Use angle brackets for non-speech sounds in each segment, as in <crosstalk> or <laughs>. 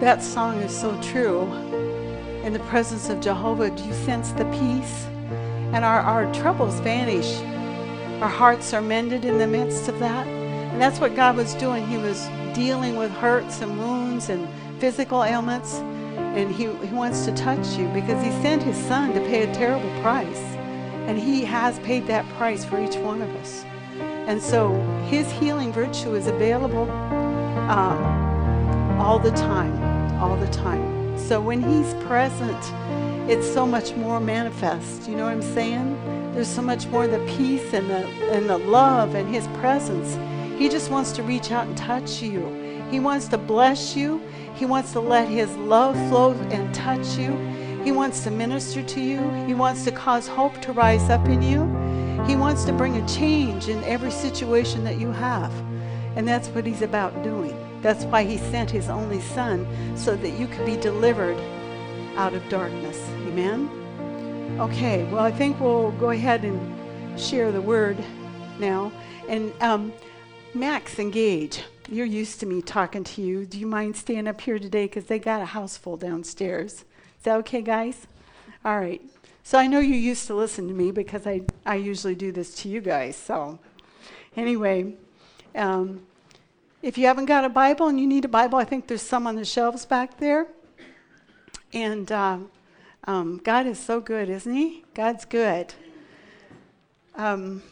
That song is so true. In the presence of Jehovah, do you sense the peace? And our, our troubles vanish. Our hearts are mended in the midst of that. And that's what God was doing. He was dealing with hurts and wounds and physical ailments. And he, he wants to touch you because he sent his son to pay a terrible price. And he has paid that price for each one of us. And so his healing virtue is available um, all the time, all the time. So when he's present, it's so much more manifest. You know what I'm saying? There's so much more the peace and the and the love and his presence. He just wants to reach out and touch you. He wants to bless you. He wants to let his love flow and touch you. He wants to minister to you. He wants to cause hope to rise up in you. He wants to bring a change in every situation that you have. And that's what he's about doing. That's why he sent his only son so that you could be delivered out of darkness. Amen? Okay, well, I think we'll go ahead and share the word now. And um, Max and Gage, you're used to me talking to you. Do you mind staying up here today? Because they got a house full downstairs. Is that okay, guys? All right. So I know you used to listen to me because I, I usually do this to you guys. So, anyway, um, if you haven't got a Bible and you need a Bible, I think there's some on the shelves back there. And uh, um, God is so good, isn't He? God's good. Um,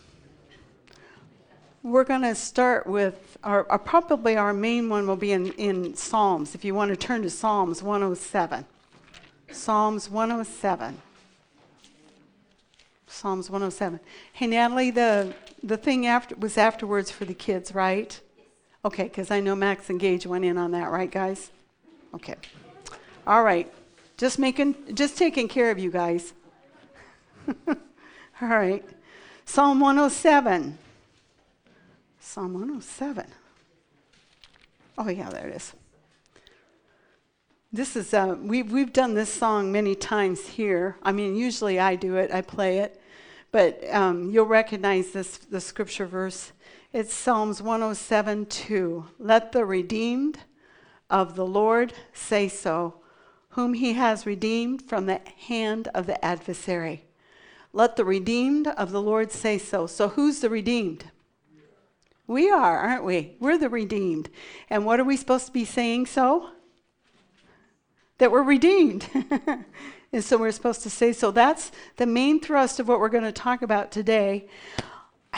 we're going to start with our, our, probably our main one will be in, in Psalms. If you want to turn to Psalms 107, Psalms 107. Psalms 107. Hey Natalie, the the thing after was afterwards for the kids, right? Okay, because I know Max and Gage went in on that, right, guys? Okay. All right. Just making, just taking care of you guys. <laughs> All right. Psalm 107. Psalm 107. Oh, yeah, there it is. This is, uh, we've, we've done this song many times here. I mean, usually I do it, I play it, but um, you'll recognize this, the scripture verse. It's Psalms 107 2. Let the redeemed of the Lord say so, whom he has redeemed from the hand of the adversary. Let the redeemed of the Lord say so. So, who's the redeemed? We are, aren't we? We're the redeemed. And what are we supposed to be saying so? That we're redeemed. <laughs> and so we're supposed to say so. That's the main thrust of what we're going to talk about today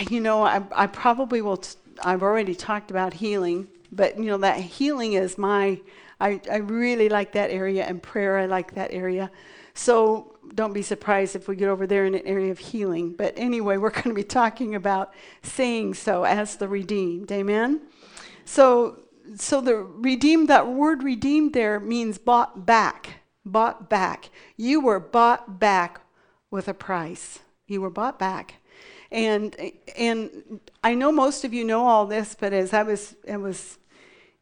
you know, I, I probably will, t- I've already talked about healing, but, you know, that healing is my, I, I really like that area, and prayer, I like that area. So don't be surprised if we get over there in an area of healing. But anyway, we're <laughs> going to be talking about saying so as the redeemed. Amen? So, so the redeemed, that word redeemed there means bought back. Bought back. You were bought back with a price. You were bought back. And and I know most of you know all this, but as I was I was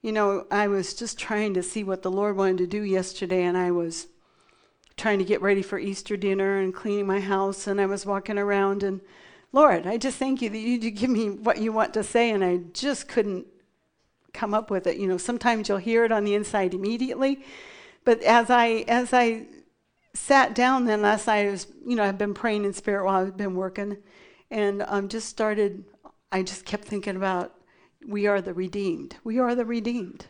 you know, I was just trying to see what the Lord wanted to do yesterday and I was trying to get ready for Easter dinner and cleaning my house and I was walking around and Lord, I just thank you that you give me what you want to say and I just couldn't come up with it. You know, sometimes you'll hear it on the inside immediately, but as I as I sat down then last night, I was, you know, I've been praying in spirit while I've been working, and um, just started, I just kept thinking about we are the redeemed. We are the redeemed.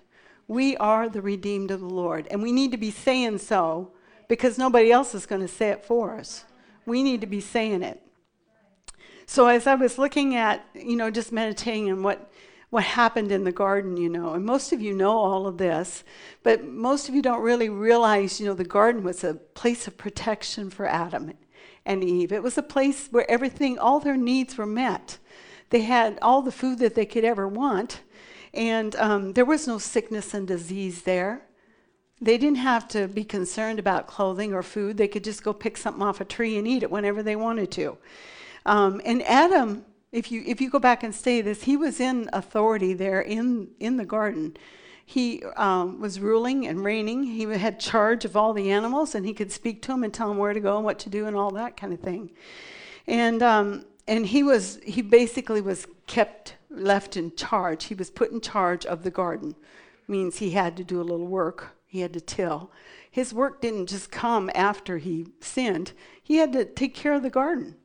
We are the redeemed of the Lord. And we need to be saying so because nobody else is going to say it for us. We need to be saying it. So as I was looking at, you know, just meditating on what what happened in the garden, you know, and most of you know all of this, but most of you don't really realize, you know, the garden was a place of protection for Adam and Eve. It was a place where everything, all their needs were met. They had all the food that they could ever want, and um, there was no sickness and disease there. They didn't have to be concerned about clothing or food. They could just go pick something off a tree and eat it whenever they wanted to. Um, and Adam, if you if you go back and study this, he was in authority there in in the garden. He um, was ruling and reigning. He had charge of all the animals, and he could speak to them and tell them where to go and what to do and all that kind of thing. And um, and he was he basically was kept left in charge. He was put in charge of the garden. Means he had to do a little work. he had to till. His work didn't just come after he sinned. He had to take care of the garden.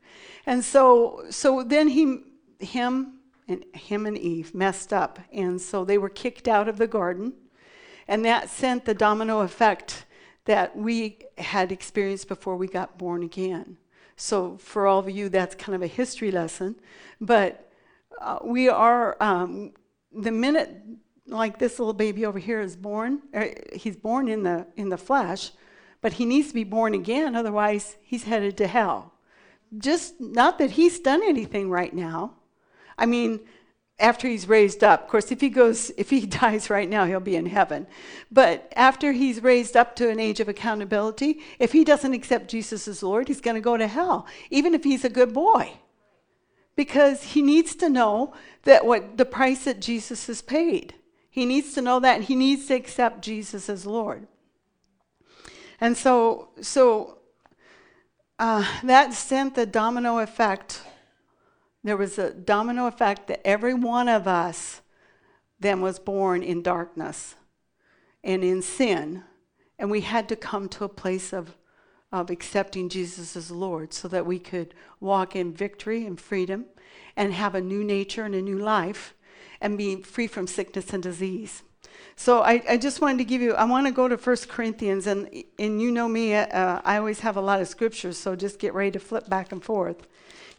And so so then he him and him and Eve messed up. And so they were kicked out of the garden. And that sent the domino effect that we had experienced before we got born again. So, for all of you, that's kind of a history lesson. But uh, we are, um, the minute like this little baby over here is born, er, he's born in the, in the flesh, but he needs to be born again, otherwise, he's headed to hell. Just not that he's done anything right now. I mean, after he's raised up. Of course, if he goes, <laughs> if he dies right now, he'll be in heaven. But after he's raised up to an age of accountability, if he doesn't accept Jesus as Lord, he's going to go to hell, even if he's a good boy. Because he needs to know that what the price that Jesus has paid. He needs to know that and he needs to accept Jesus as Lord. And so, so uh, that sent the domino effect there was a domino effect that every one of us then was born in darkness and in sin. And we had to come to a place of, of accepting Jesus as Lord so that we could walk in victory and freedom and have a new nature and a new life and be free from sickness and disease. So I, I just wanted to give you, I want to go to 1 Corinthians, and, and you know me, uh, I always have a lot of scriptures, so just get ready to flip back and forth.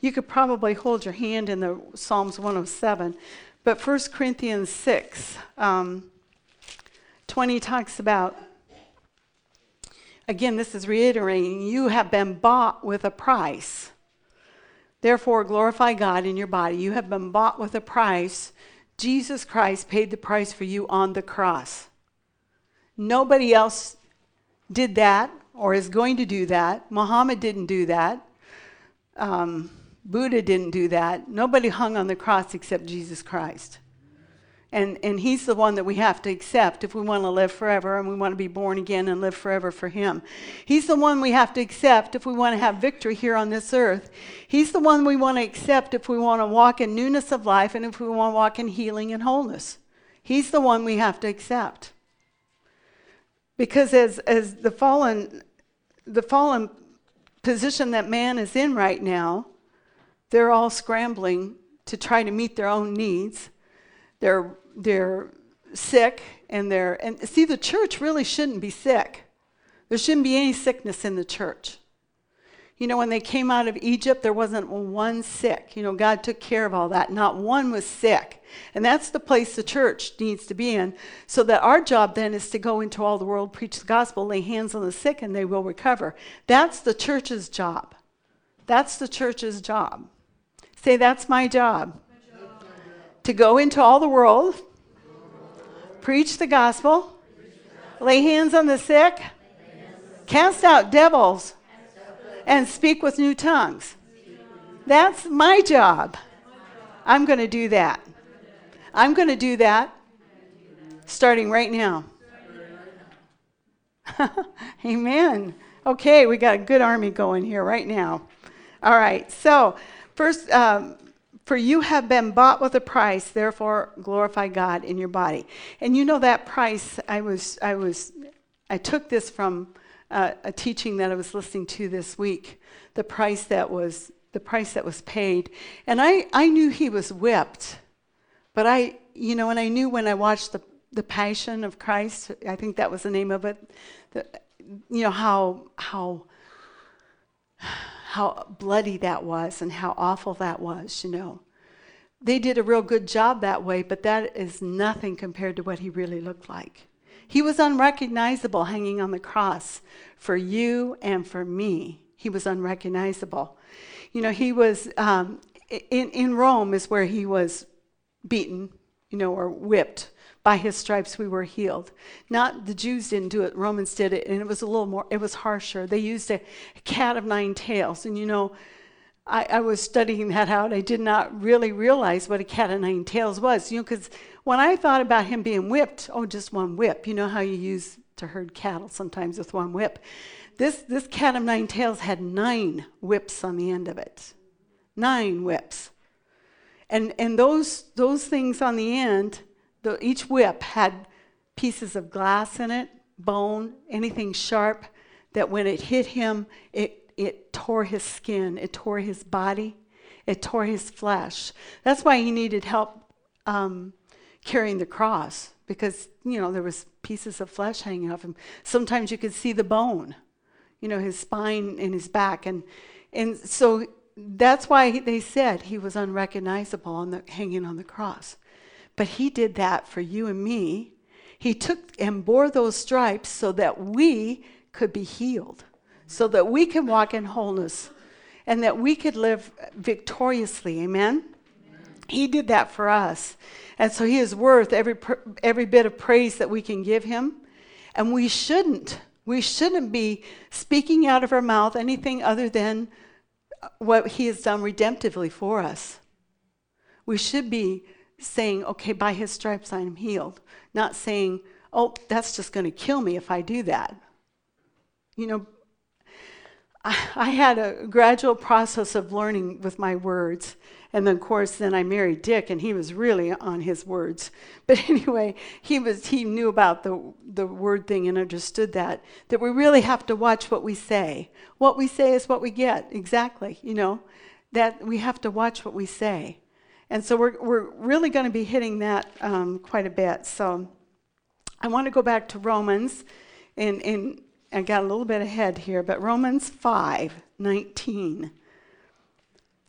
You could probably hold your hand in the Psalms 107, but 1 Corinthians 6 um, 20 talks about, again, this is reiterating, you have been bought with a price. Therefore, glorify God in your body. You have been bought with a price. Jesus Christ paid the price for you on the cross. Nobody else did that or is going to do that. Muhammad didn't do that. Um, Buddha didn't do that. Nobody hung on the cross except Jesus Christ. And, and he's the one that we have to accept if we want to live forever and we want to be born again and live forever for him. He's the one we have to accept if we want to have victory here on this earth. He's the one we want to accept if we want to walk in newness of life and if we want to walk in healing and wholeness. He's the one we have to accept. Because as, as the fallen the fallen position that man is in right now, they're all scrambling to try to meet their own needs. They're, they're sick and they're, and see, the church really shouldn't be sick. There shouldn't be any sickness in the church. You know, when they came out of Egypt, there wasn't one sick. You know, God took care of all that. Not one was sick. And that's the place the church needs to be in. So that our job then is to go into all the world, preach the gospel, lay hands on the sick, and they will recover. That's the church's job. That's the church's job. Say, that's my job. To go into all the world, preach the gospel, lay hands on the sick, cast out devils, and speak with new tongues. That's my job. I'm going to do that. I'm going to do that starting right now. <laughs> Amen. Okay, we got a good army going here right now. All right, so First, um, for you have been bought with a price, therefore glorify God in your body. And you know that price, I was, I was, I took this from uh, a teaching that I was listening to this week. The price that was, the price that was paid, and I, I knew he was whipped, but I, you know, and I knew when I watched the, the Passion of Christ, I think that was the name of it. The, you know how how how bloody that was and how awful that was, you know. They did a real good job that way, but that is nothing compared to what he really looked like. He was unrecognizable hanging on the cross for you and for me. He was unrecognizable. You know, he was um, in, in Rome, is where he was beaten, you know, or whipped by his stripes we were healed. Not the Jews didn't do it, Romans did it, and it was a little more, it was harsher. They used a cat of nine tails. And you know, I, I was studying that out. I did not really realize what a cat of nine tails was, you know, because when I thought about him being whipped, oh, just one whip, you know how you use to herd cattle sometimes with one whip. This, this cat of nine tails had nine whips on the end of it. Nine whips. And, and those, those things on the end the, each whip had pieces of glass in it, bone, anything sharp, that when it hit him, it, it tore his skin, it tore his body, it tore his flesh. That's why he needed help um, carrying the cross because you know there was pieces of flesh hanging off him. Sometimes you could see the bone, you know, his spine and his back, and and so that's why they said he was unrecognizable on the hanging on the cross. But he did that for you and me. He took and bore those stripes so that we could be healed, so that we can walk in wholeness, and that we could live victoriously. Amen. He did that for us. And so he is worth every, every bit of praise that we can give him. And we shouldn't. We shouldn't be speaking out of our mouth anything other than what he has done redemptively for us. We should be saying, okay, by his stripes I am healed, not saying, oh, that's just going to kill me if I do that. You know, I, had a gradual process of learning with my words. And then, of course, then I married Dick, and he was really on his words. But <laughs> anyway, he was he knew about the the word thing and understood that that we really have to watch what we say. What we say is what we get. Exactly, you know, that we have to watch what we say. And so we're we're really going to be hitting that um, quite a bit. So I want to go back to Romans, and and I got a little bit ahead here, but Romans five nineteen.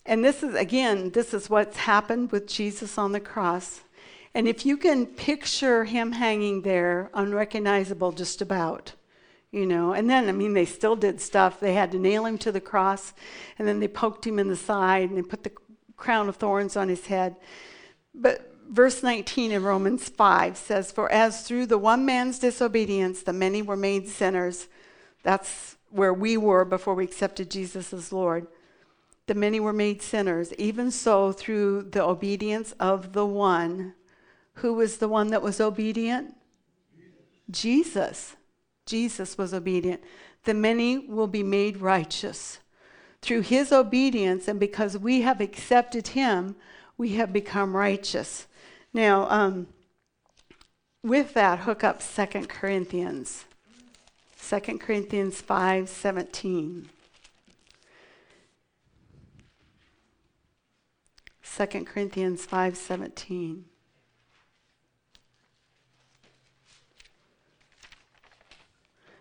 And this is, again, this is what's happened with Jesus on the cross. And if you can picture him hanging there, unrecognizable just about, you know, and then, I mean, they still did stuff. They had to nail him to the cross, and then they poked him in the side, and they put the crown of thorns on his head. But verse 19 in Romans 5 says, For as through the one man's disobedience the many were made sinners, that's where we were before we accepted Jesus as Lord the many were made sinners, even so through the obedience of the one. Who was the one that was obedient? Jesus. Jesus was obedient. The many will be made righteous. Through his obedience, and because we have accepted him, we have become righteous. Now, um, with that, hook up 2 Corinthians. 2 Corinthians 5 17. 2 Corinthians 5:17.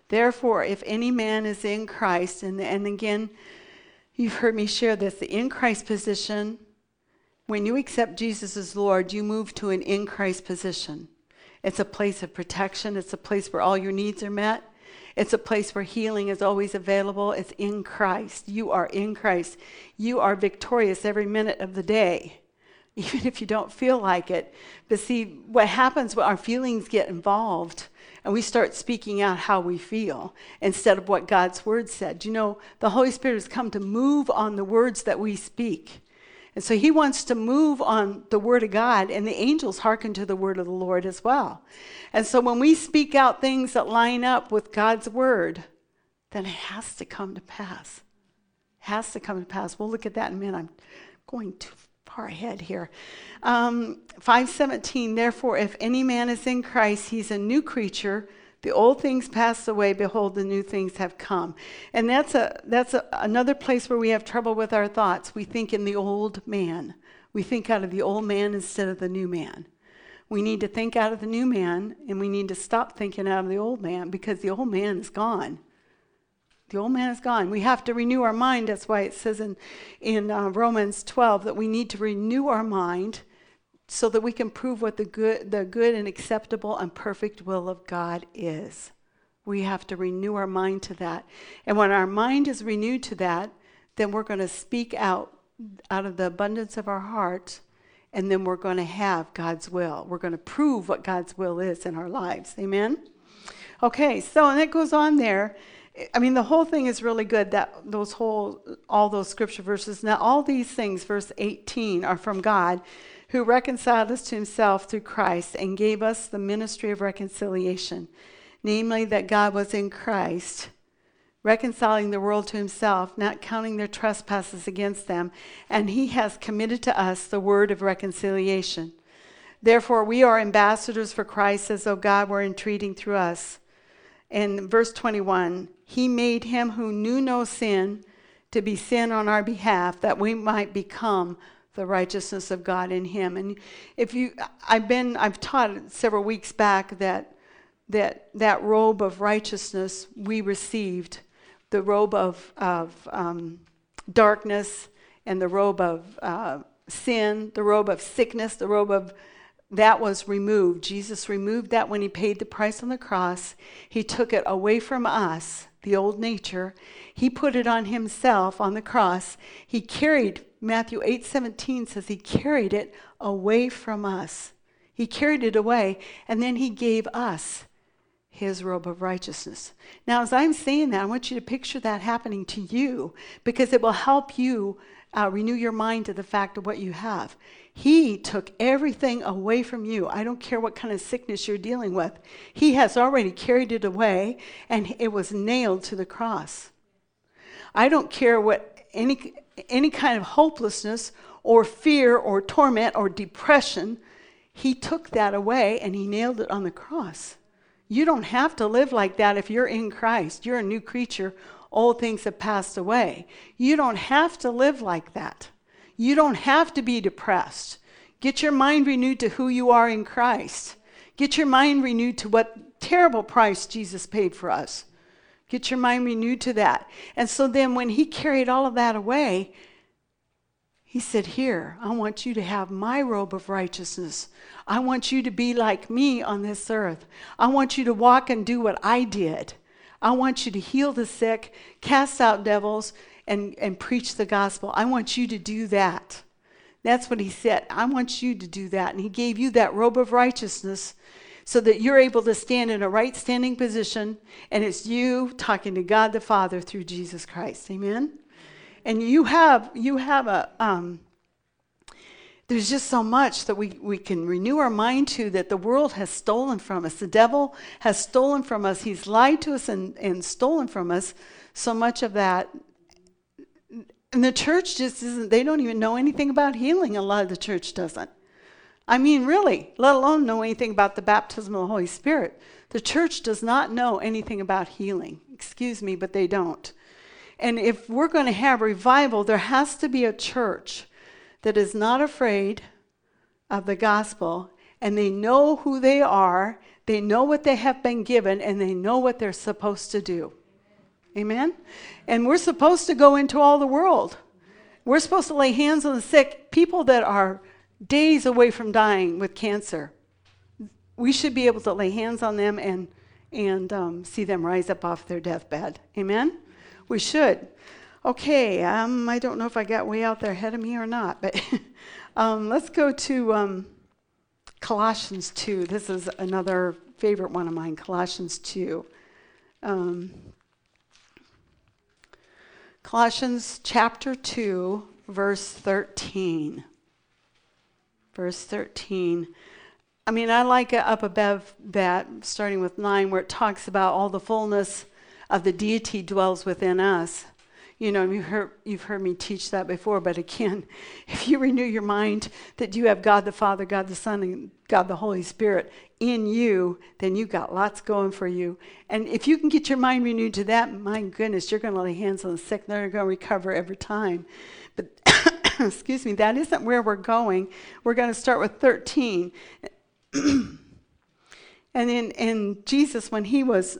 Therefore, if any man is in Christ, and, and again, you've heard me share this, the in Christ position, when you accept Jesus as Lord, you move to an in Christ position. It's a place of protection, it's a place where all your needs are met. It's a place where healing is always available. It's in Christ. You are in Christ. You are victorious every minute of the day, <laughs> even if you don't feel like it. But see, what happens when our feelings get involved and we start speaking out how we feel instead of what God's word said. You know, the Holy Spirit has come to move on the words that we speak. And so he wants to move on the word of God, and the angels hearken to the word of the Lord as well. And so when we speak out things that line up with God's word, then it has to come to pass. It has to come to pass. We'll look at that in a minute. I'm going too far ahead here. Um, 517, therefore, if any man is in Christ, he's a new creature. The old things pass away, behold, the new things have come. And that's, a, that's a, another place where we have trouble with our thoughts. We think in the old man. We think out of the old man instead of the new man. We need to think out of the new man, and we need to stop thinking out of the old man because the old man is gone. The old man is gone. We have to renew our mind. That's why it says in, in uh, Romans 12 that we need to renew our mind so that we can prove what the good, the good and acceptable and perfect will of God is. We have to renew our mind to that. And when our mind is renewed to that, then we're going to speak out out of the abundance of our heart, and then we're going to have God's will. We're going to prove what God's will is in our lives. Amen? Okay, so and it goes on there. I mean, the whole thing is really good. That those whole, all those scripture verses. Now, all these things, verse 18, are from God who reconciled us to himself through Christ and gave us the ministry of reconciliation, namely that God was in Christ, reconciling the world to himself, not counting their trespasses against them, and he has committed to us the word of reconciliation. Therefore, we are ambassadors for Christ as though God were entreating through us. In verse 21, he made him who knew no sin to be sin on our behalf that we might become the righteousness of God in him. And if you I've been I've taught several weeks back that that that robe of righteousness we received, the robe of of um, darkness and the robe of uh, sin, the robe of sickness, the robe of that was removed. Jesus removed that when he paid the price on the cross. He took it away from us, the old nature. He put it on himself on the cross. He carried Matthew 8:17 says he carried it away from us. He carried it away and then he gave us his robe of righteousness. Now as I'm saying that, I want you to picture that happening to you because it will help you uh, renew your mind to the fact of what you have. He took everything away from you. I don't care what kind of sickness you're dealing with. He has already carried it away and it was nailed to the cross. I don't care what any any kind of hopelessness or fear or torment or depression, he took that away and he nailed it on the cross. You don't have to live like that if you're in Christ. You're a new creature. Old things have passed away. You don't have to live like that. You don't have to be depressed. Get your mind renewed to who you are in Christ. Get your mind renewed to what terrible price Jesus paid for us. Get your mind renewed to that. And so then when he carried all of that away, he said, Here, I want you to have my robe of righteousness. I want you to be like me on this earth. I want you to walk and do what I did. I want you to heal the sick, cast out devils, and, and preach the gospel. I want you to do that. That's what he said. I want you to do that. And he gave you that robe of righteousness so that you're able to stand in a right standing position and it's you talking to God the Father through Jesus Christ. Amen. And you have you have a um, there's just so much that we, we can renew our mind to that the world has stolen from us. The devil has stolen from us. He's lied to us and, and stolen from us so much of that and the church just isn't, they don't even know anything about healing. A lot of the church doesn't. I mean, really, let alone know anything about the baptism of the Holy Spirit. The church does not know anything about healing. Excuse me, but they don't. And if we're going to have revival, there has to be a church that is not afraid of the gospel and they know who they are, they know what they have been given, and they know what they're supposed to do. Amen? And we're supposed to go into all the world. We're supposed to lay hands on the sick, people that are days away from dying with cancer. We should be able to lay hands on them and, and um, see them rise up off their deathbed. Amen? We should. Okay, um, I don't know if I got way out there ahead of me or not, but <laughs> um, let's go to um, Colossians 2. This is another favorite one of mine, Colossians 2. Um, Colossians chapter 2, verse 13. Verse 13. I mean, I like it up above that, starting with 9, where it talks about all the fullness of the deity dwells within us. You know, you've heard, you've heard me teach that before, but again, <laughs> if you renew your mind that you have God the Father, God the Son, and God the Holy Spirit in you, then you've got lots going for you. And if you can get your mind renewed to that, my goodness, you're going to lay hands on the sick, they're going to recover every time. But, <coughs> excuse me, that isn't where we're going. We're going to start with 13. <coughs> and in Jesus, when he was,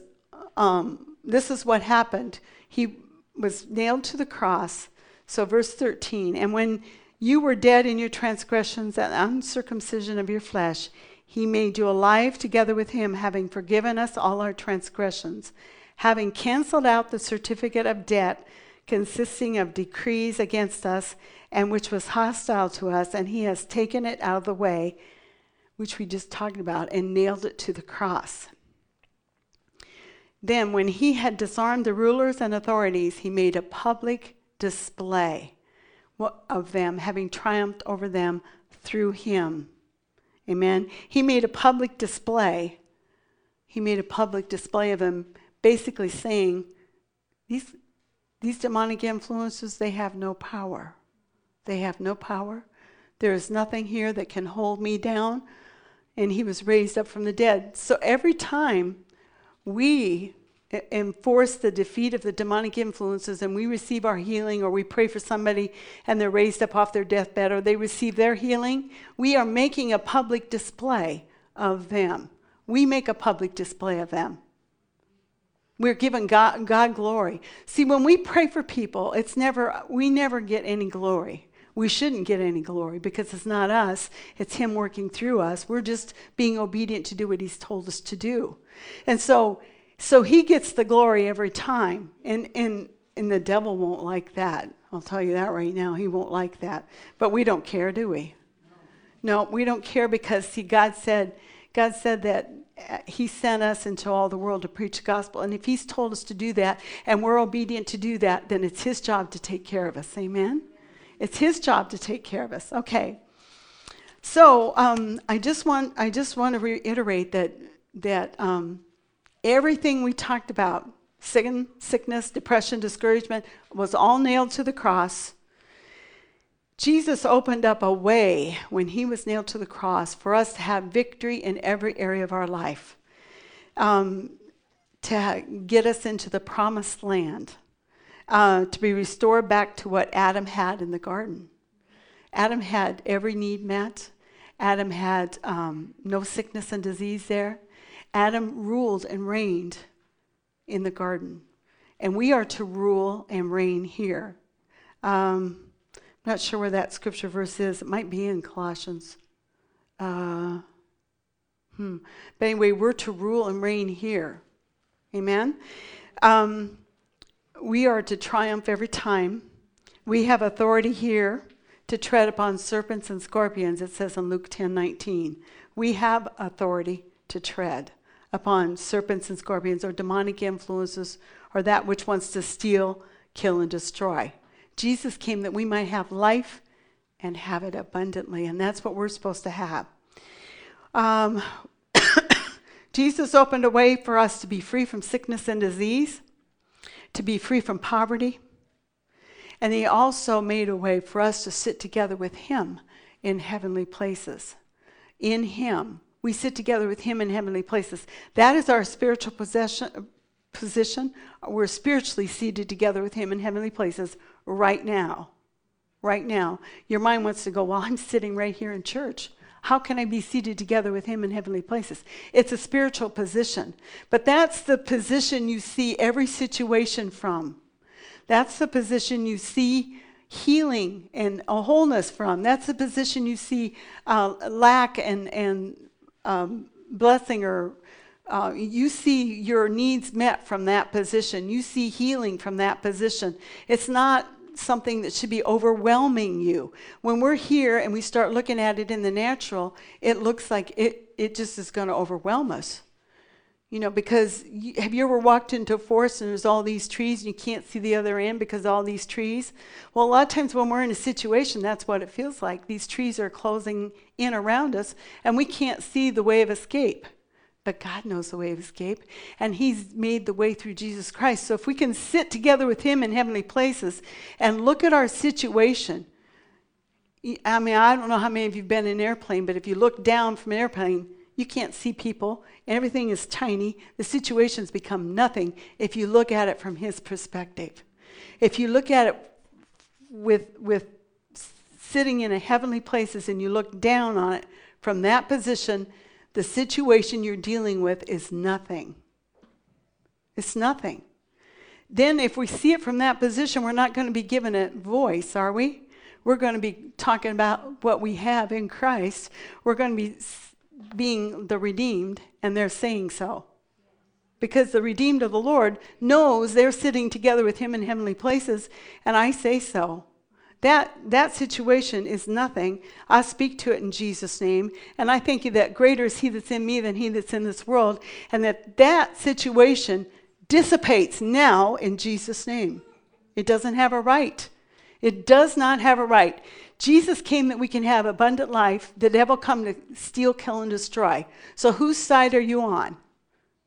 um, this is what happened. He was nailed to the cross. So, verse 13, and when you were dead in your transgressions and uncircumcision of your flesh, he made you alive together with him, having forgiven us all our transgressions, having canceled out the certificate of debt consisting of decrees against us, and which was hostile to us, and he has taken it out of the way, which we just talked about, and nailed it to the cross. Then, when he had disarmed the rulers and authorities, he made a public display of them, having triumphed over them through him. Amen. He made a public display. He made a public display of them, basically saying, these, these demonic influences, they have no power. They have no power. There is nothing here that can hold me down. And he was raised up from the dead. So every time we enforce the defeat of the demonic influences and we receive our healing, or we pray for somebody and they're raised up off their deathbed, or they receive their healing, we are making a public display of them. We make a public display of them. We're giving God, God glory. See, when we pray for people, it's never we never get any glory. We shouldn't get any glory because it's not us, it's Him working through us. We're just being obedient to do what He's told us to do. And so, so He gets the glory every time. And, and, and the devil won't like that. I'll tell you that right now. He won't like that. But we don't care, do we? No, we don't care because, see, God said, God said that uh, he sent us into all the world to preach the gospel. And if he's told us to do that and we're obedient to do that, then it's his job to take care of us. Amen? It's his job to take care of us. Okay. So um, I just want I just want to reiterate that that um, everything we talked about sin, sickness, depression, discouragement was all nailed to the cross. Jesus opened up a way when he was nailed to the cross for us to have victory in every area of our life, um, to get us into the promised land, uh, to be restored back to what Adam had in the garden. Adam had every need met. Adam had um, no sickness and disease there. Adam ruled and reigned in the garden. And we are to rule and reign here. Um, I'm not sure where that scripture verse is. It might be in Colossians. Uh, hmm. But anyway, we're to rule and reign here. Amen? Um, we are to triumph every time. We have authority here to tread upon serpents and scorpions, it says in Luke 10 19. We have authority to tread upon serpents and scorpions or demonic influences or that which wants to steal, kill, and destroy. Jesus came that we might have life and have it abundantly, and that's what we're supposed to have. Um, <coughs> Jesus opened a way for us to be free from sickness and disease, to be free from poverty, and He also made a way for us to sit together with Him in heavenly places. In Him, we sit together with Him in heavenly places. That is our spiritual possession, position. We're spiritually seated together with Him in heavenly places right now. Right now. Your mind wants to go, Well, I'm sitting right here in church. How can I be seated together with Him in heavenly places? It's a spiritual position. But that's the position you see every situation from. That's the position you see healing and a wholeness from. That's the position you see uh, lack and, and um, blessing or uh, you see your needs met from that position. You see healing from that position. It's not something that should be overwhelming you. When we're here and we start looking at it in the natural, it looks like it, it just is going to overwhelm us. You know, because you, have you ever walked into a forest and there's all these trees and you can't see the other end because all these trees? Well, a lot of times when we're in a situation, that's what it feels like. These trees are closing in around us and we can't see the way of escape. But God knows the way of escape, and He's made the way through Jesus Christ. So if we can sit together with Him in heavenly places and look at our situation, I mean, I don't know how many of you have been in an airplane, but if you look down from an airplane, you can't see people. Everything is tiny. The situations become nothing if you look at it from His perspective. If you look at it with, with sitting in a heavenly places and you look down on it from that position, the situation you're dealing with is nothing. It's nothing. Then, if we see it from that position, we're not going to be given a voice, are we? We're going to be talking about what we have in Christ. We're going to be being the redeemed, and they're saying so. Because the redeemed of the Lord knows they're sitting together with Him in heavenly places, and I say so. That, that situation is nothing. I speak to it in Jesus' name. And I thank you that greater is He that's in me than He that's in this world. And that that situation dissipates now in Jesus' name. It doesn't have a right. It does not have a right. Jesus came that we can have abundant life. The devil come to steal, kill, and destroy. So whose side are you on?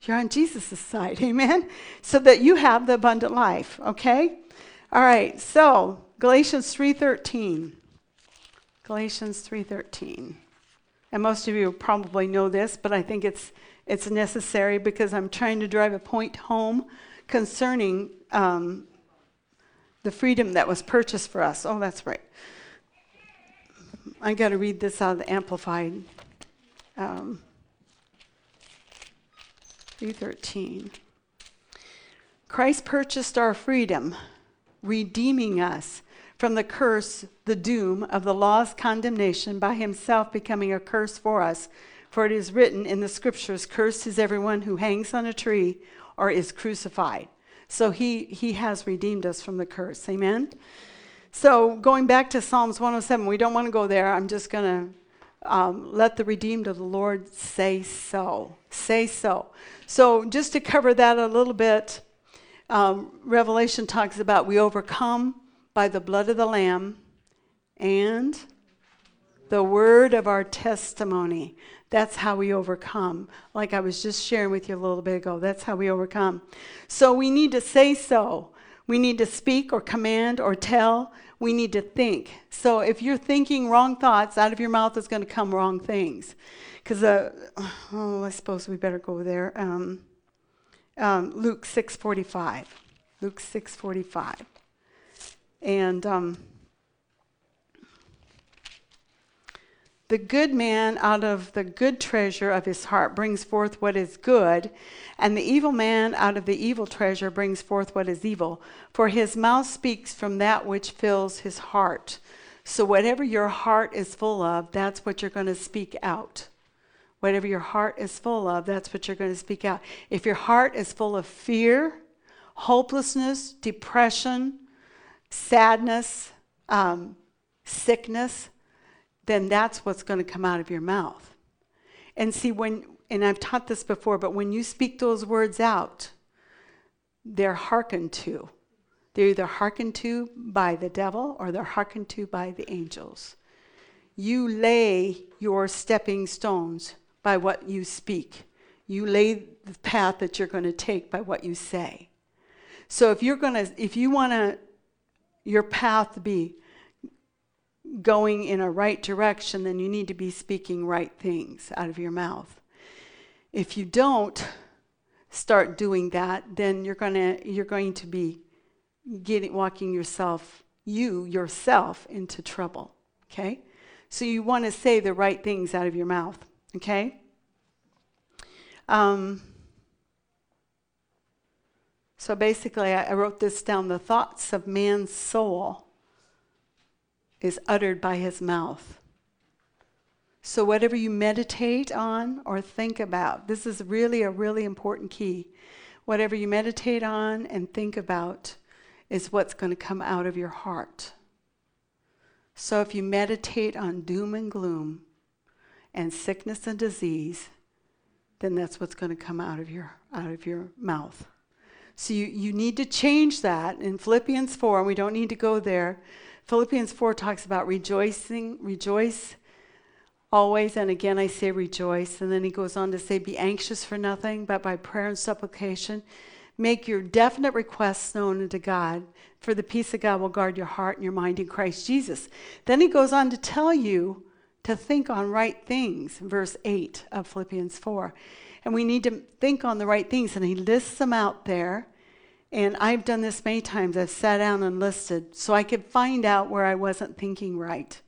You're on Jesus' side, <laughs> amen? So that you have the abundant life, okay? All right, so Galatians 3:13. Galatians 3:13. And most of you probably know this, but I think it's, it's necessary because I'm trying to drive a point home concerning um, the freedom that was purchased for us. Oh, that's right. I got to read this out of the Amplified. Um, 313. Christ purchased our freedom, redeeming us from the curse, the doom of the law's condemnation by himself becoming a curse for us. For it is written in the scriptures, Cursed is everyone who hangs on a tree or is crucified. So he, he has redeemed us from the curse. Amen? So going back to Psalms 107, we don't want to go there. I'm just going to um, let the redeemed of the Lord say so. Say so. So just to cover that a little bit, um, Revelation talks about we overcome by the blood of the Lamb and the word of our testimony. That's how we overcome. Like I was just sharing with you a little bit ago, that's how we overcome. So we need to say so. We need to speak or command or tell. We need to think. So if you're thinking wrong thoughts, out of your mouth is going to come wrong things. Because, uh, <sighs> oh, I suppose we better go there. Um, um, Luke 6:45. Luke 6:45. And um, The good man out of the good treasure of his heart brings forth what is good, and the evil man out of the evil treasure brings forth what is evil. For his mouth speaks from that which fills his heart. So, whatever your heart is full of, that's what you're going to speak out. Whatever your heart is full of, that's what you're going to speak out. If your heart is full of fear, hopelessness, depression, sadness, um, sickness, then that's what's going to come out of your mouth. And see, when, and I've taught this before, but when you speak those words out, they're hearkened to. They're either hearkened to by the devil or they're hearkened to by the angels. You lay your stepping stones by what you speak. You lay the path that you're going to take by what you say. So if you're going to, if you want to, your path be going in a right direction, then you need to be speaking right things out of your mouth. If you don't start doing that, then you're to you're going to be getting walking yourself you yourself into trouble, okay? So you want to say the right things out of your mouth, okay? Um, so basically, I, I wrote this down the thoughts of man's soul is uttered by his mouth. So, whatever you meditate on or think about, this is really a really important key. Whatever you meditate on and think about is what's going to come out of your heart. So, if you meditate on doom and gloom and sickness and disease, then that's what's going to come out of your, out of your mouth. So, you, you need to change that. In Philippians 4, we don't need to go there, Philippians 4 talks about rejoicing, rejoice always, and again I say rejoice. And then he goes on to say, Be anxious for nothing, but by prayer and supplication, make your definite requests known unto God, for the peace of God will guard your heart and your mind in Christ Jesus. Then he goes on to tell you to think on right things, verse 8 of Philippians 4. And we need to think on the right things, and he lists them out there. And I've done this many times. I've sat down and listed so I could find out where I wasn't thinking right.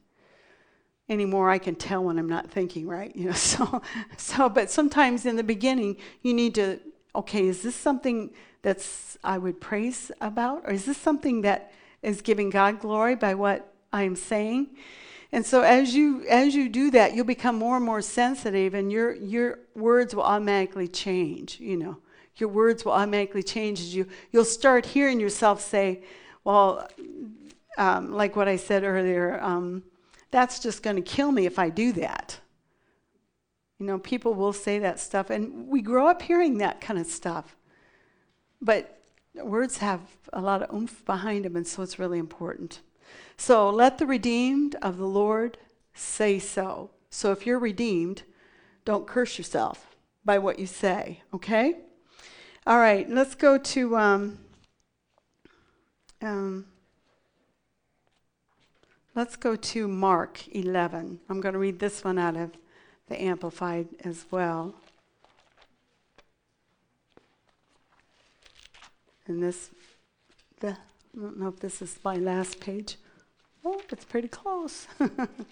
Anymore, I can tell when I'm not thinking right, you know. <laughs> So, so, but sometimes in the beginning, you need to, okay, is this something that's I would praise about, or is this something that is giving God glory by what I'm saying? And so as you as you do that, you'll become more and more sensitive, and your your words will automatically change, you know. Your words will automatically change as you you'll start hearing yourself say well um, like what i said earlier um, that's just going to kill me if i do that. You know people will say that stuff and we grow up hearing that kind of stuff. But words have a lot of oomph behind them and so it's really important so let the redeemed of the lord say so so if you're redeemed don't curse yourself by what you say okay all right, let's go to um, um, let's go to Mark 11. I'm going to read this one out of the Amplified as well. And this, the, I don't know if this is my last page. Oh, it's pretty close.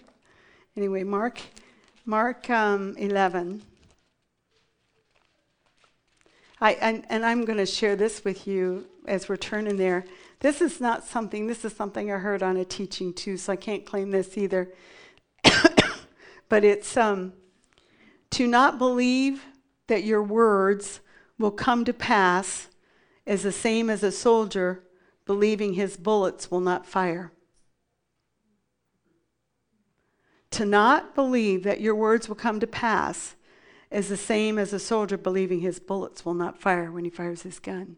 <laughs> anyway, Mark, Mark um, 11. I, and, and I'm going to share this with you as we're turning there. This is not something, this is something I heard on a teaching too, so I can't claim this either. <coughs> but it's um, to not believe that your words will come to pass is the same as a soldier believing his bullets will not fire. To not believe that your words will come to pass is the same as a soldier believing his bullets will not fire when he fires his gun.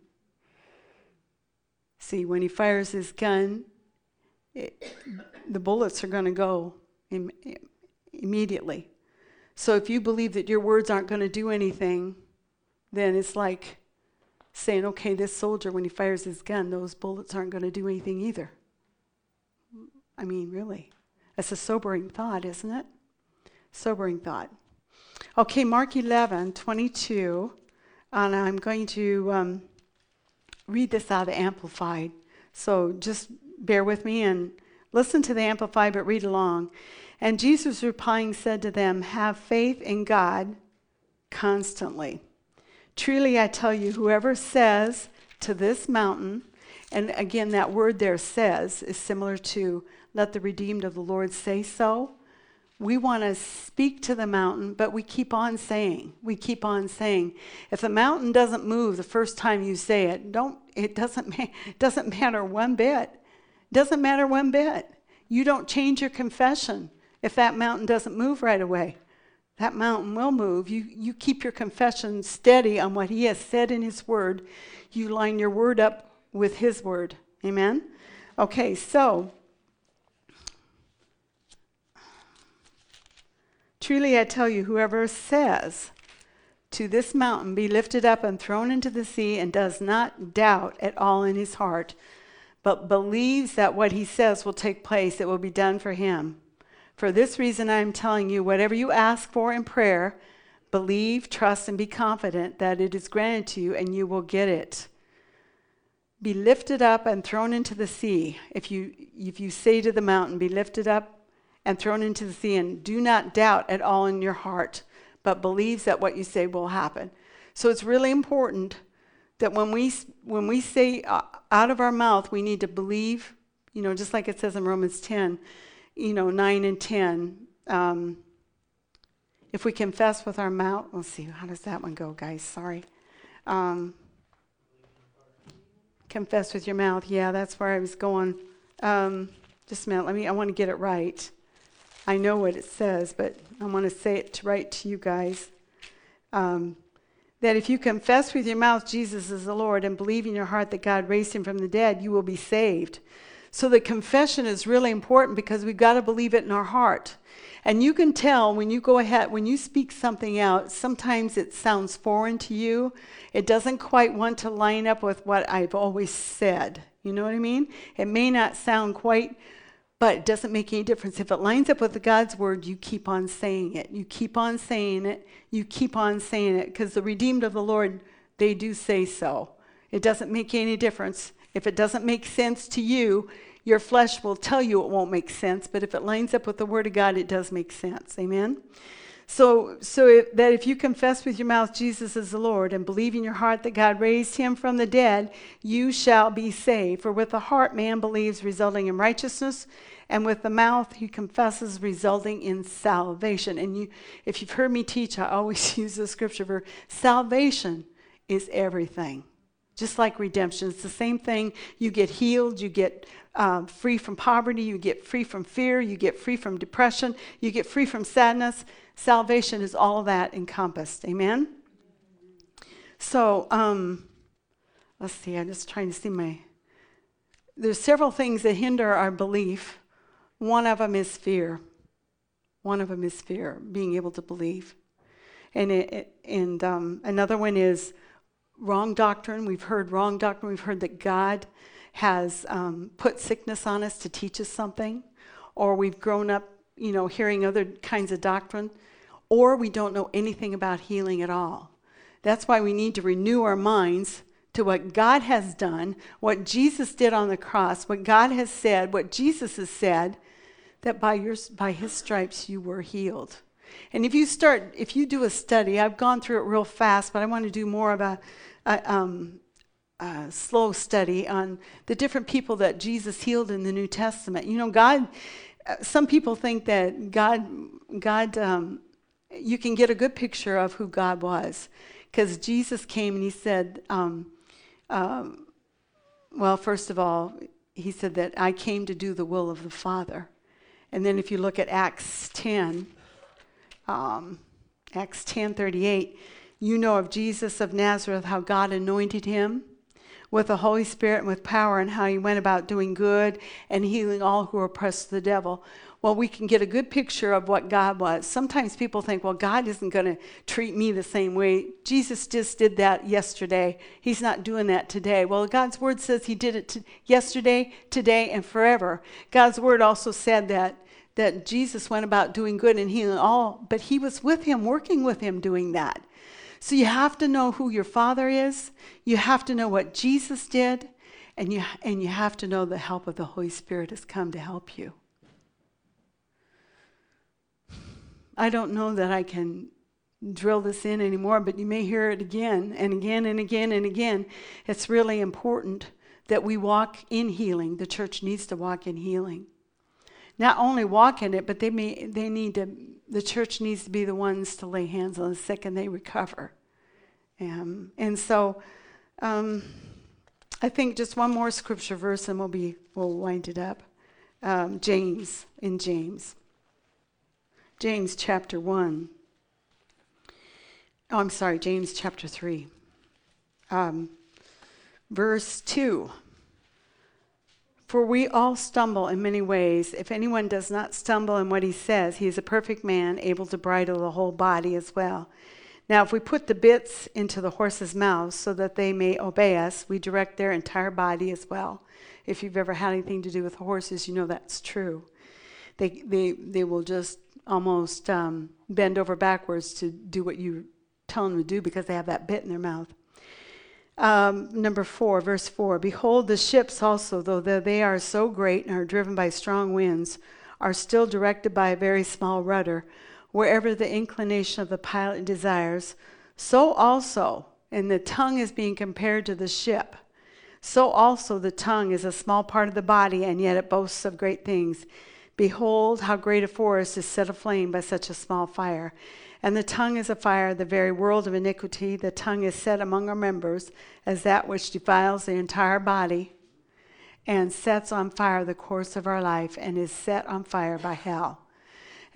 See, when he fires his gun, it, the bullets are going to go Im- immediately. So if you believe that your words aren't going to do anything, then it's like saying, okay, this soldier, when he fires his gun, those bullets aren't going to do anything either. I mean, really. That's a sobering thought, isn't it? Sobering thought. Okay, Mark 11, 22. And I'm going to um, read this out of Amplified. So just bear with me and listen to the Amplified, but read along. And Jesus replying said to them, Have faith in God constantly. Truly, I tell you, whoever says to this mountain, and again, that word there says is similar to let the redeemed of the Lord say so. We want to speak to the mountain, but we keep on saying, we keep on saying. If the mountain doesn't move the first time you say it, don't, it doesn't, <laughs> ma- doesn't matter one bit. Doesn't matter one bit. You don't change your confession if that mountain doesn't move right away that mountain will move. You, you keep your confession steady on what He has said in His Word. You line your word up with His Word. Amen? Okay, so. Truly I tell you, whoever says to this mountain, be lifted up and thrown into the sea, and does not doubt at all in his heart, but believes that what he says will take place, it will be done for him. For this reason, I am telling you whatever you ask for in prayer, believe, trust, and be confident that it is granted to you and you will get it. Be lifted up and thrown into the sea. If you, if you say to the mountain, Be lifted up and thrown into the sea, and do not doubt at all in your heart, but believes that what you say will happen. So it's really important that when we, when we say uh, out of our mouth, we need to believe, you know, just like it says in Romans 10 you know, 9 and 10. Um, if we confess with our mouth, let's see, how does that one go, guys? Sorry. Um, confess with your mouth. Yeah, that's where I was going. Um, just a minute. Let me. I want to get it right. I know what it says, but I want to say it to right to you guys. Um, that if you confess with your mouth Jesus is the Lord and believe in your heart that God raised him from the dead, you will be saved. So the confession is really important because we've got to believe it in our heart. And you can tell when you go ahead, when you speak something out, sometimes it sounds foreign to you. It doesn't quite want to line up with what I've always said. You know what I mean? It may not sound quite, but it doesn't make any difference. If it lines up with God's word, you keep on saying it. You keep on saying it. You keep on saying it because the redeemed of the Lord, they do say so. It doesn't make any difference. If it doesn't make sense to you, your flesh will tell you it won't make sense, but if it lines up with the Word of God, it does make sense. Amen? So, so if, that if you confess with your mouth Jesus is the Lord and believe in your heart that God raised him from the dead, you shall be saved. For with the heart man believes, resulting in righteousness, and with the mouth he confesses, resulting in salvation. And you, if you've heard me teach, I always <laughs> use the scripture for salvation is everything. Just like redemption, it's the same thing. You get healed, you get um, free from poverty, you get free from fear, you get free from depression, you get free from sadness. Salvation is all that encompassed. Amen? So, um, let's see, I'm just trying to see my. There's several things that hinder our belief. One of them is fear. One of them is fear, being able to believe. And, it, and um, another one is wrong doctrine. We've heard wrong doctrine. We've heard that God has um, put sickness on us to teach us something, or we've grown up, you know, hearing other kinds of doctrine, or we don't know anything about healing at all. That's why we need to renew our minds to what God has done, what Jesus did on the cross, what God has said, what Jesus has said, that by, your, by his stripes you were healed. And if you start, if you do a study, I've gone through it real fast, but I want to do more of a, a, um, a slow study on the different people that Jesus healed in the New Testament. You know, God, uh, some people think that God, God, um, you can get a good picture of who God was because Jesus came and he said, um, um, well, first of all, he said that I came to do the will of the Father. And then if you look at Acts 10, um, Acts 10:38, you know of Jesus of Nazareth, how God anointed him with the Holy Spirit and with power, and how he went about doing good and healing all who were oppressed the devil. Well, we can get a good picture of what God was. Sometimes people think, well, God isn't going to treat me the same way. Jesus just did that yesterday. He's not doing that today. Well, God's word says he did it yesterday, today, and forever. God's word also said that that Jesus went about doing good and healing all, but he was with him, working with him doing that. So you have to know who your father is. You have to know what Jesus did, and you and you have to know the help of the Holy Spirit has come to help you. I don't know that I can drill this in anymore, but you may hear it again and again and again and again. It's really important that we walk in healing. The church needs to walk in healing. Not only walk in it, but they may they need to the church needs to be the ones to lay hands on the sick and they recover. Um, and so um, I think just one more scripture verse and we'll be we'll wind it up. Um, James in James. James chapter 1. Oh, I'm sorry, James chapter 3. Um, verse 2. For we all stumble in many ways. If anyone does not stumble in what he says, he is a perfect man, able to bridle the whole body as well. Now, if we put the bits into the horses' mouths so that they may obey us, we direct their entire body as well. If you've ever had anything to do with horses, you know that's true. They, they, they will just almost um, bend over backwards to do what you tell them to do because they have that bit in their mouth. Um, number four, verse four Behold, the ships also, though they are so great and are driven by strong winds, are still directed by a very small rudder, wherever the inclination of the pilot desires. So also, and the tongue is being compared to the ship. So also the tongue is a small part of the body, and yet it boasts of great things. Behold, how great a forest is set aflame by such a small fire. And the tongue is a fire, the very world of iniquity. The tongue is set among our members as that which defiles the entire body and sets on fire the course of our life and is set on fire by hell.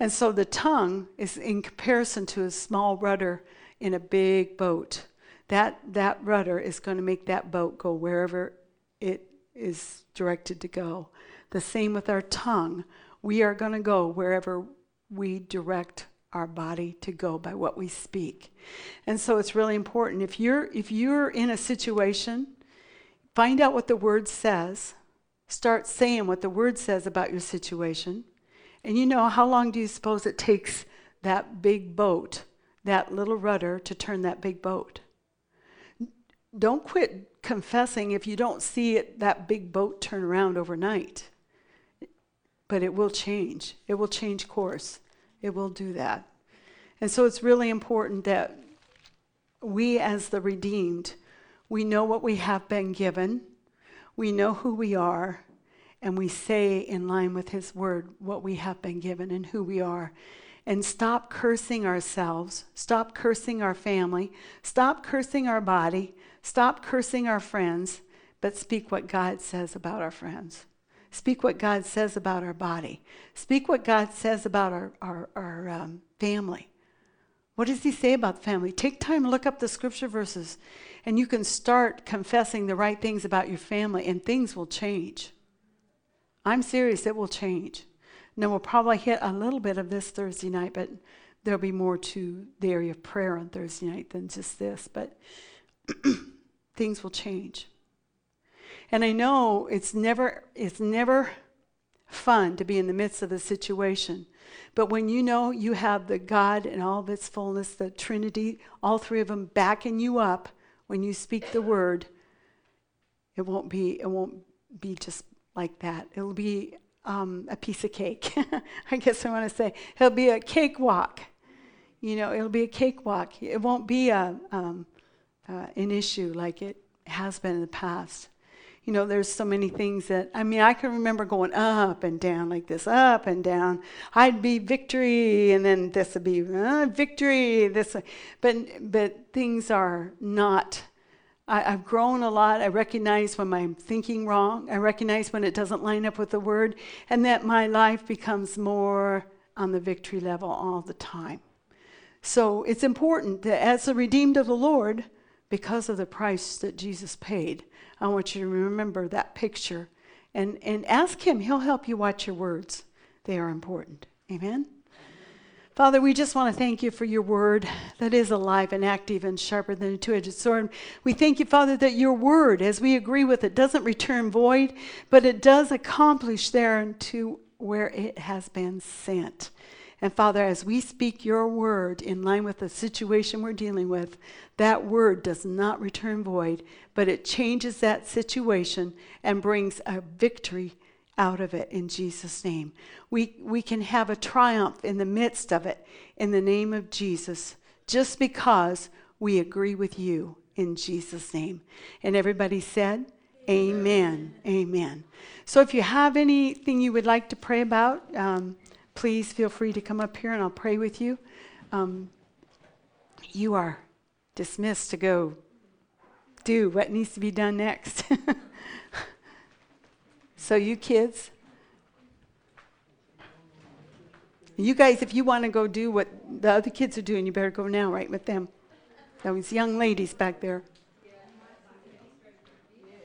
And so the tongue is in comparison to a small rudder in a big boat. That, that rudder is going to make that boat go wherever it is directed to go. The same with our tongue we are going to go wherever we direct our body to go by what we speak. And so it's really important if you're if you're in a situation, find out what the word says. Start saying what the word says about your situation. And you know how long do you suppose it takes that big boat, that little rudder to turn that big boat? Don't quit confessing if you don't see it that big boat turn around overnight but it will change. It will change course. It will do that. And so it's really important that we, as the redeemed, we know what we have been given, we know who we are, and we say in line with His word what we have been given and who we are. And stop cursing ourselves, stop cursing our family, stop cursing our body, stop cursing our friends, but speak what God says about our friends. Speak what God says about our body. Speak what God says about our, our, our um, family. What does he say about the family? Take time look up the scripture verses, and you can start confessing the right things about your family, and things will change. I'm serious, it will change. Now, we'll probably hit a little bit of this Thursday night, but there'll be more to the area of prayer on Thursday night than just this, but <clears throat> things will change. And I know it's never it's never fun to be in the midst of the situation. But when you know you have the God and all of its fullness, the Trinity, all three of them backing you up when you speak the word, it won't be it won't be just like that. It'll be um, a piece of cake. <laughs> I guess I want to say it'll be a cakewalk. You know, it'll be a cakewalk. It won't be a um, uh, an issue like it has been in the past. You know, there's so many things that, I mean, I can remember going up and down like this, up and down. I'd be victory, and then this would be uh, victory. This, but but things are not. I, I've grown a lot. I recognize when I'm thinking wrong. I recognize when it doesn't line up with the word, and that my life becomes more on the victory level all the time. So it's important that as the redeemed of the Lord, because of the price that Jesus paid, I want you to remember that picture and, and ask Him. He'll help you watch your words, they are important. Amen. Father, we just want to thank you for your word that is alive and active and sharper than a two edged sword. We thank you, Father, that your word, as we agree with it, doesn't return void, but it does accomplish there to where it has been sent. And Father, as we speak your word in line with the situation we're dealing with, that word does not return void, but it changes that situation and brings a victory out of it in Jesus' name. We, we can have a triumph in the midst of it in the name of Jesus just because we agree with you in Jesus' name. And everybody said, Amen. Amen. Amen. So if you have anything you would like to pray about, um, please feel free to come up here and I'll pray with you. Um, you are dismissed to go do what needs to be done next. <laughs> so, you kids, you guys, if you want to go do what the other kids are doing, you better go now, right, with them. Those young ladies back there.